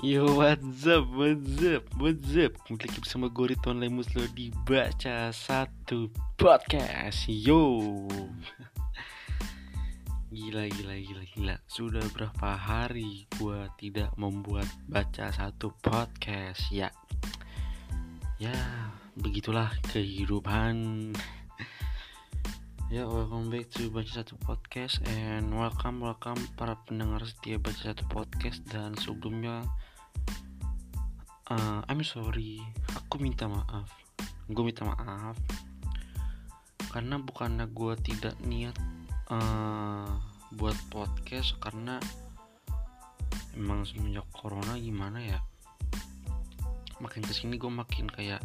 Yo what's up, what's up, what's up? Kembali lagi bersama Lemus lo di Baca Satu Podcast. Yo. Gila, gila, gila, gila. Sudah berapa hari gue tidak membuat Baca Satu Podcast? Ya. Ya, begitulah kehidupan. Ya, welcome back to Baca Satu Podcast And welcome, welcome para pendengar setia Baca Satu Podcast. Dan sebelumnya uh, I'm sorry. Aku minta maaf. Gue minta maaf. Karena bukannya gue tidak niat uh, Buat podcast Karena Emang semenjak corona gimana ya? Makin ke sini gue makin kayak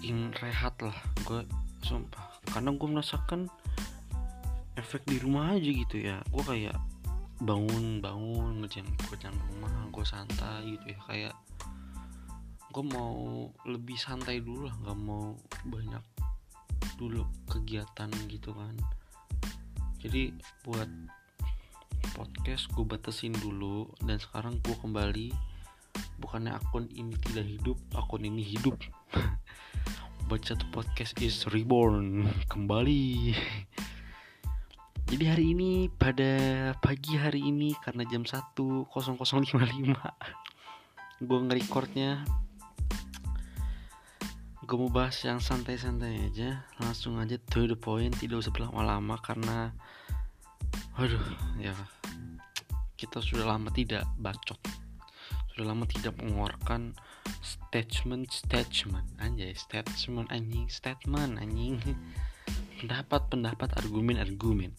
ingin rehat lah. Gue sumpah. Karena gue merasakan efek di rumah aja gitu ya. Gue kayak bangun bangun ngerjain pekerjaan rumah gue santai gitu ya kayak gue mau lebih santai dulu lah nggak mau banyak dulu kegiatan gitu kan. Jadi buat podcast gue batasin dulu dan sekarang gue kembali. Bukannya akun ini tidak hidup akun ini hidup. Baca tuh podcast is reborn kembali jadi hari ini pada pagi hari ini karena jam 1.0055 gue nge-recordnya. Gue mau bahas yang santai-santai aja langsung aja to the point tidak usah berlama-lama karena waduh ya kita sudah lama tidak bacot. Sudah lama tidak mengeluarkan statement statement anjay statement anjing statement anjing. Pendapat pendapat argumen argumen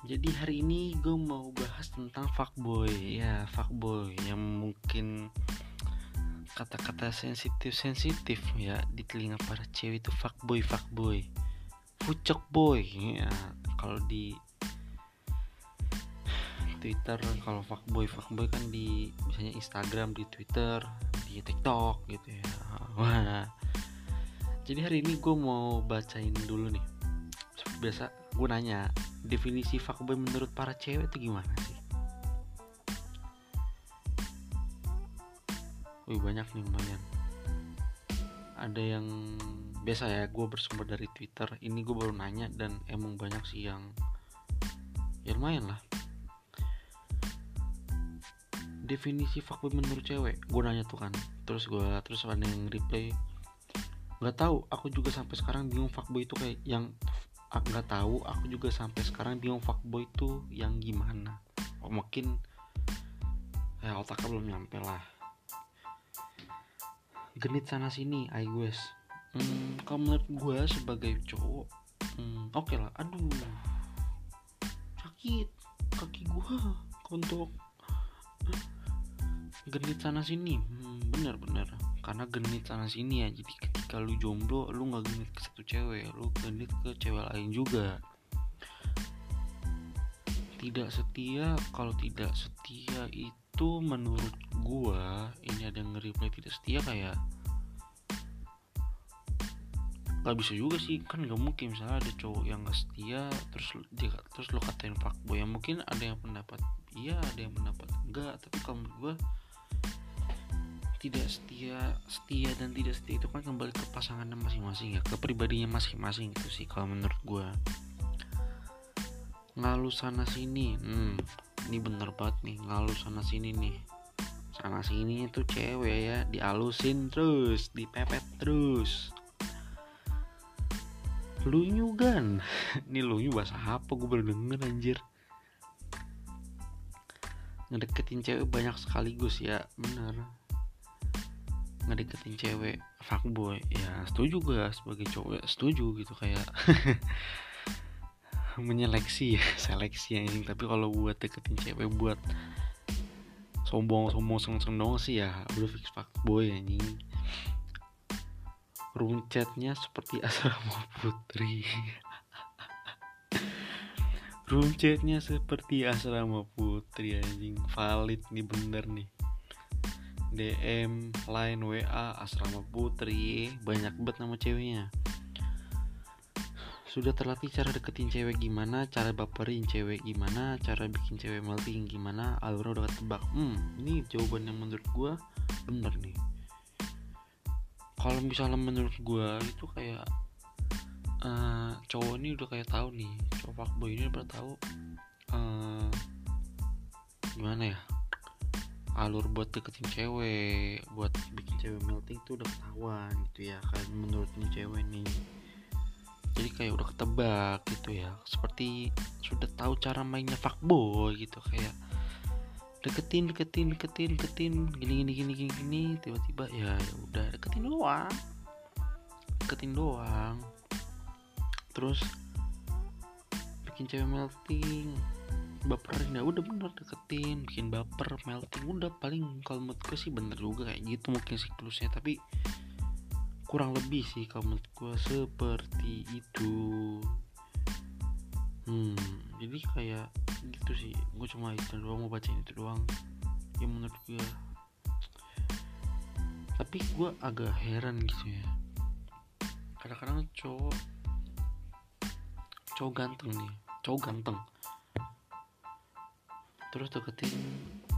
jadi hari ini gue mau bahas tentang fuckboy. Ya fuckboy yang mungkin kata-kata sensitif sensitif ya di telinga para cewek itu fuckboy fuckboy. Fucek boy ya. Kalau di Twitter kalau fuckboy fuckboy kan di misalnya Instagram di Twitter di TikTok gitu ya. Wah jadi hari ini gue mau bacain dulu nih biasa gue nanya definisi fuckboy menurut para cewek itu gimana sih? Wih banyak nih lumayan. Ada yang biasa ya gue bersumber dari Twitter. Ini gue baru nanya dan emang banyak sih yang ya lumayan lah. Definisi fuckboy menurut cewek gue nanya tuh kan. Terus gue terus ada yang reply nggak tahu aku juga sampai sekarang bingung fuckboy itu kayak yang nggak tahu. Aku juga sampai sekarang bingung fuckboy itu yang gimana. Oh, mungkin ya otaknya belum nyampe lah. Genit sana sini I guess. Hmm, kalau menurut gue sebagai cowok hmm, oke okay lah. Aduh. Sakit kaki gue untuk genit sana sini. Hmm, bener bener karena genit sana sini ya. Jadi ketika lu jomblo lu nggak genit ke satu cewek lu genit ke cewek lain juga. Tidak setia kalau tidak setia itu menurut gua ini ada yang nge-reply tidak setia kayak nggak bisa juga sih. Kan nggak mungkin misalnya ada cowok yang nggak setia terus dia terus lo katain fuckboy. Ya mungkin ada yang pendapat iya ada yang pendapat enggak tapi kalau menurut gua tidak setia setia dan tidak setia itu kan kembali ke pasangannya masing-masing ya ke pribadinya masing-masing itu sih kalau menurut gue ngalu sana sini hmm ini bener banget nih ngalu sana sini nih. Sana sini itu cewek ya dialusin terus dipepet terus. Lunyu kan ini lunyu bahasa apa? Gue baru denger anjir. Ngedeketin cewek banyak sekaligus ya bener ngedeketin cewek fuckboy ya setuju gue sebagai cowok setuju gitu kayak menyeleksi ya seleksi anjing tapi kalau buat deketin cewek buat sombong sombong seng seng dong sih ya udah fix fuckboy room chatnya seperti asrama putri. Room seperti asrama putri anjing. Valid nih bener nih DM, line, WA, asrama putri, banyak banget nama ceweknya. sudah terlatih cara deketin cewek gimana cara baperin cewek gimana cara bikin cewek melting gimana alurnya udah ketebak. Hmm ini jawaban yang menurut gue bener nih. Kalau misalnya menurut gue itu kayak uh, cowok ini udah kayak tahu nih cowok fuckboy ini udah tahu uh, gimana ya alur buat deketin cewek buat bikin cewek melting tuh udah ketahuan gitu ya kan menurut nih cewek nih. Jadi kayak udah ketebak gitu ya seperti sudah tahu cara mainnya fuckboy gitu kayak deketin deketin deketin deketin gini gini gini gini, gini. tiba-tiba ya, udah deketin doang. Deketin doang. Terus bikin cewek melting baperin ya udah bener deketin bikin baper melting. Udah paling kalau menurut gue sih bener juga kayak gitu mungkin siklusnya. Tapi kurang lebih sih kalau menurut gue seperti itu. Hmm jadi kayak gitu sih. Gue cuma itu doang mau bacain itu doang. Ya menurut gue tapi gue agak heran gitu ya. Kadang-kadang cowok cowok ganteng nih cowok ganteng terus deketin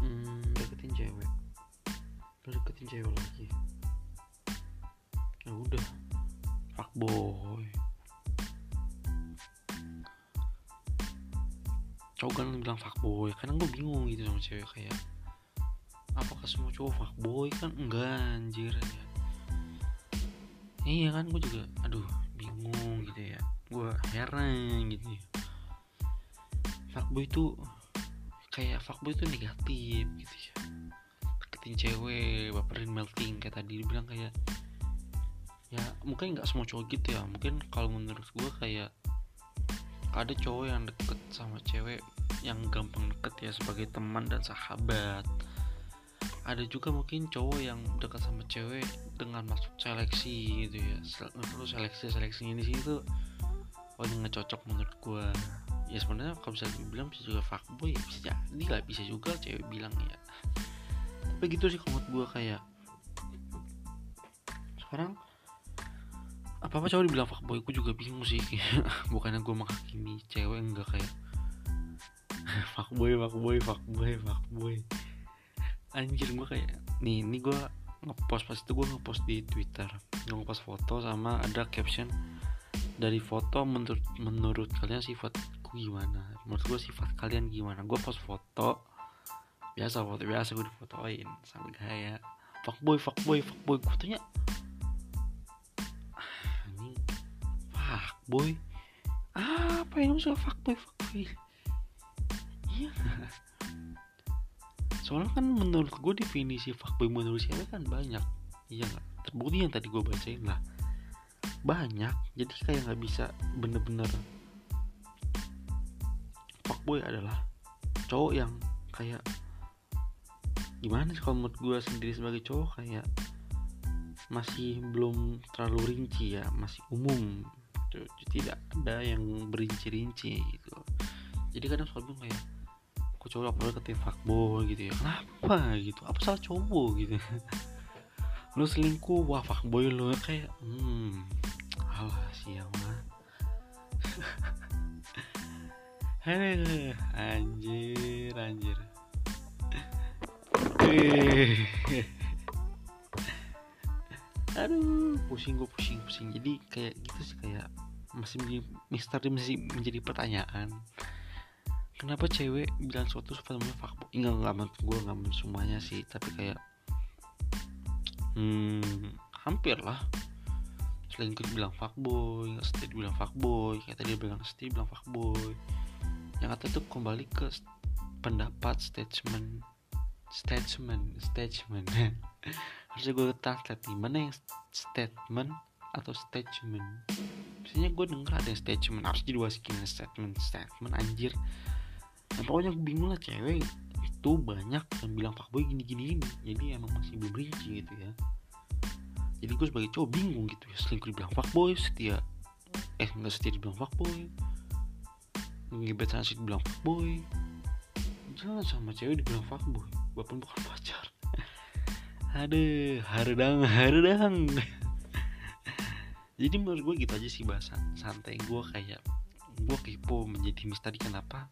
hmm, deketin cewek. Terus deketin cewek lagi. Ya udah. Fuckboy cowok kan bilang fuckboy karena gue bingung gitu sama cewek kayak apakah semua cowok fuckboy kan enggak anjir ya. Iya kan gue juga aduh bingung gitu ya. Gue heran gitu ya. Fuckboy itu kayak fuckboy itu negatif gitu ya. Deketin cewek baperin melting kayak tadi dibilang kayak ya mungkin nggak semua cowok gitu ya. Mungkin kalau menurut gue kayak ada cowok yang deket sama cewek yang gampang deket ya sebagai teman dan sahabat. Ada juga mungkin cowok yang dekat sama cewek dengan maksud seleksi gitu ya. Terus seleksi seleksi ini sih oh ini nggak cocok menurut gue ya sebenarnya kalau bisa dibilang bisa juga fuckboy ya bisa jadi. Nggak bisa juga cewek bilang ya. Tapi gitu sih kalau gue kayak sekarang apa apa cowok dibilang fuckboy gue juga bingung sih. Bukannya gue menghakimi cewek enggak kayak fuckboy fuckboy fuckboy fuckboy. Anjir gue kayak nih ini gue ngepost pas itu gue ngepost di twitter. Gue ngepost foto sama ada caption dari foto menurut menurut kalian sifatku gimana? Menurut gue sifat kalian gimana? Gue post foto. Biasa foto biasa gue difotoin sambil gaya. Fuckboy fuckboy fuckboy gue tanya fuckboy apa yang maksudnya fuckboy fuckboy iya. Soalnya kan menurut gue definisi fuckboy menurut cewek kan banyak. Iya nggak? Terbukti yang tadi gue bacain lah. Banyak. Jadi kayak nggak bisa bener-bener fuckboy adalah cowok yang kayak gimana sih kalau menurut gue sendiri sebagai cowok kayak masih belum terlalu rinci ya masih umum gitu. Tidak ada yang berinci-rinci gitu. Jadi kadang suka bingung kayak kok cowok apa ketik fuckboy gitu ya? Kenapa gitu? Apa salah cowok gitu? Lu selingkuh wah fuckboy lu. Kayak hmm alah siapa anjir anjir. Aduh pusing gue pusing pusing. Jadi kayak gitu sih kayak masih menjadi misteri masih menjadi pertanyaan. Kenapa cewek bilang suatu namanya fuckboy enggak nggak menurut gue nggak semuanya sih. Tapi kayak hmm hampir lah. Selingkuh bilang fuckboy nggak setia bilang fuckboy kayak tadi bilang setia bilang fuckboy yang kata itu kembali ke pendapat statement statement statement. Harusnya gue translate nih mana yang statement atau statement? Biasanya gue denger ada yang statement. Harus jadi wasikin statement statement anjir. Nah, pokoknya gue bingung lah cewek itu banyak yang bilang fuckboy gini gini ini jadi emang masih belum rinci gitu ya. Jadi gue sebagai cowok bingung gitu ya selingkuh dibilang fuckboy setia eh nggak setia dibilang fuckboy ngebet sana sih dibilang fuckboy jangan sama cewek dibilang fuckboy walaupun bukan pacar. Aduh hardang hardang jadi menurut gue gitu aja sih bahasan santai gue kayak gue kepo menjadi misteri kenapa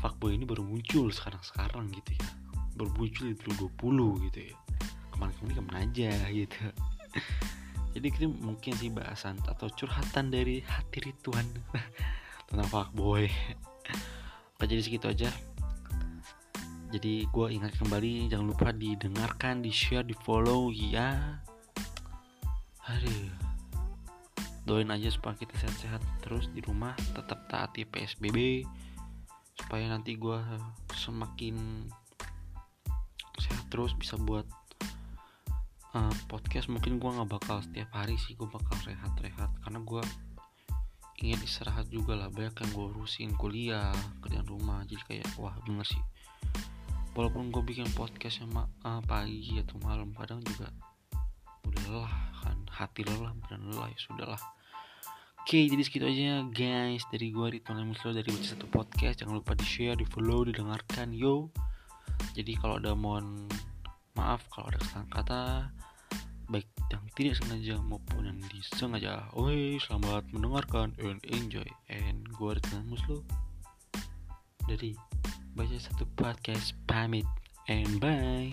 fuckboy ini baru muncul sekarang-sekarang gitu ya. Baru muncul di 2020 gitu ya. Kemarin-kemarin ke mana aja gitu. Jadi kita mungkin sih bahasan atau curhatan dari hati rituan tentang fuckboy oke jadi segitu aja? Jadi gue ingat kembali jangan lupa didengarkan di share di follow ya aduh. Doain aja supaya kita sehat-sehat terus di rumah tetap taati PSBB supaya nanti gue semakin sehat terus bisa buat uh, podcast. Mungkin gue nggak bakal setiap hari sih gue bakal rehat-rehat karena gue ingin istirahat juga lah banyak yang gue urusin kuliah kerjaan rumah. Jadi kayak wah bener sih. Walaupun gue bikin podcast sama uh, pagi atau malam kadang juga udah lelah kan. Hati lelah benar lelah ya sudahlah. Oke jadi segitu aja guys. Dari gue Ridwan Muslo dari baca satu podcast. Jangan lupa di share di follow didengarkan yo. Jadi kalau ada mohon maaf kalau ada kesalahan kata baik yang tidak sengaja maupun yang disengaja. Oi, selamat mendengarkan and enjoy and gue Ridwan Muslo dari baca satu podcast pamit and bye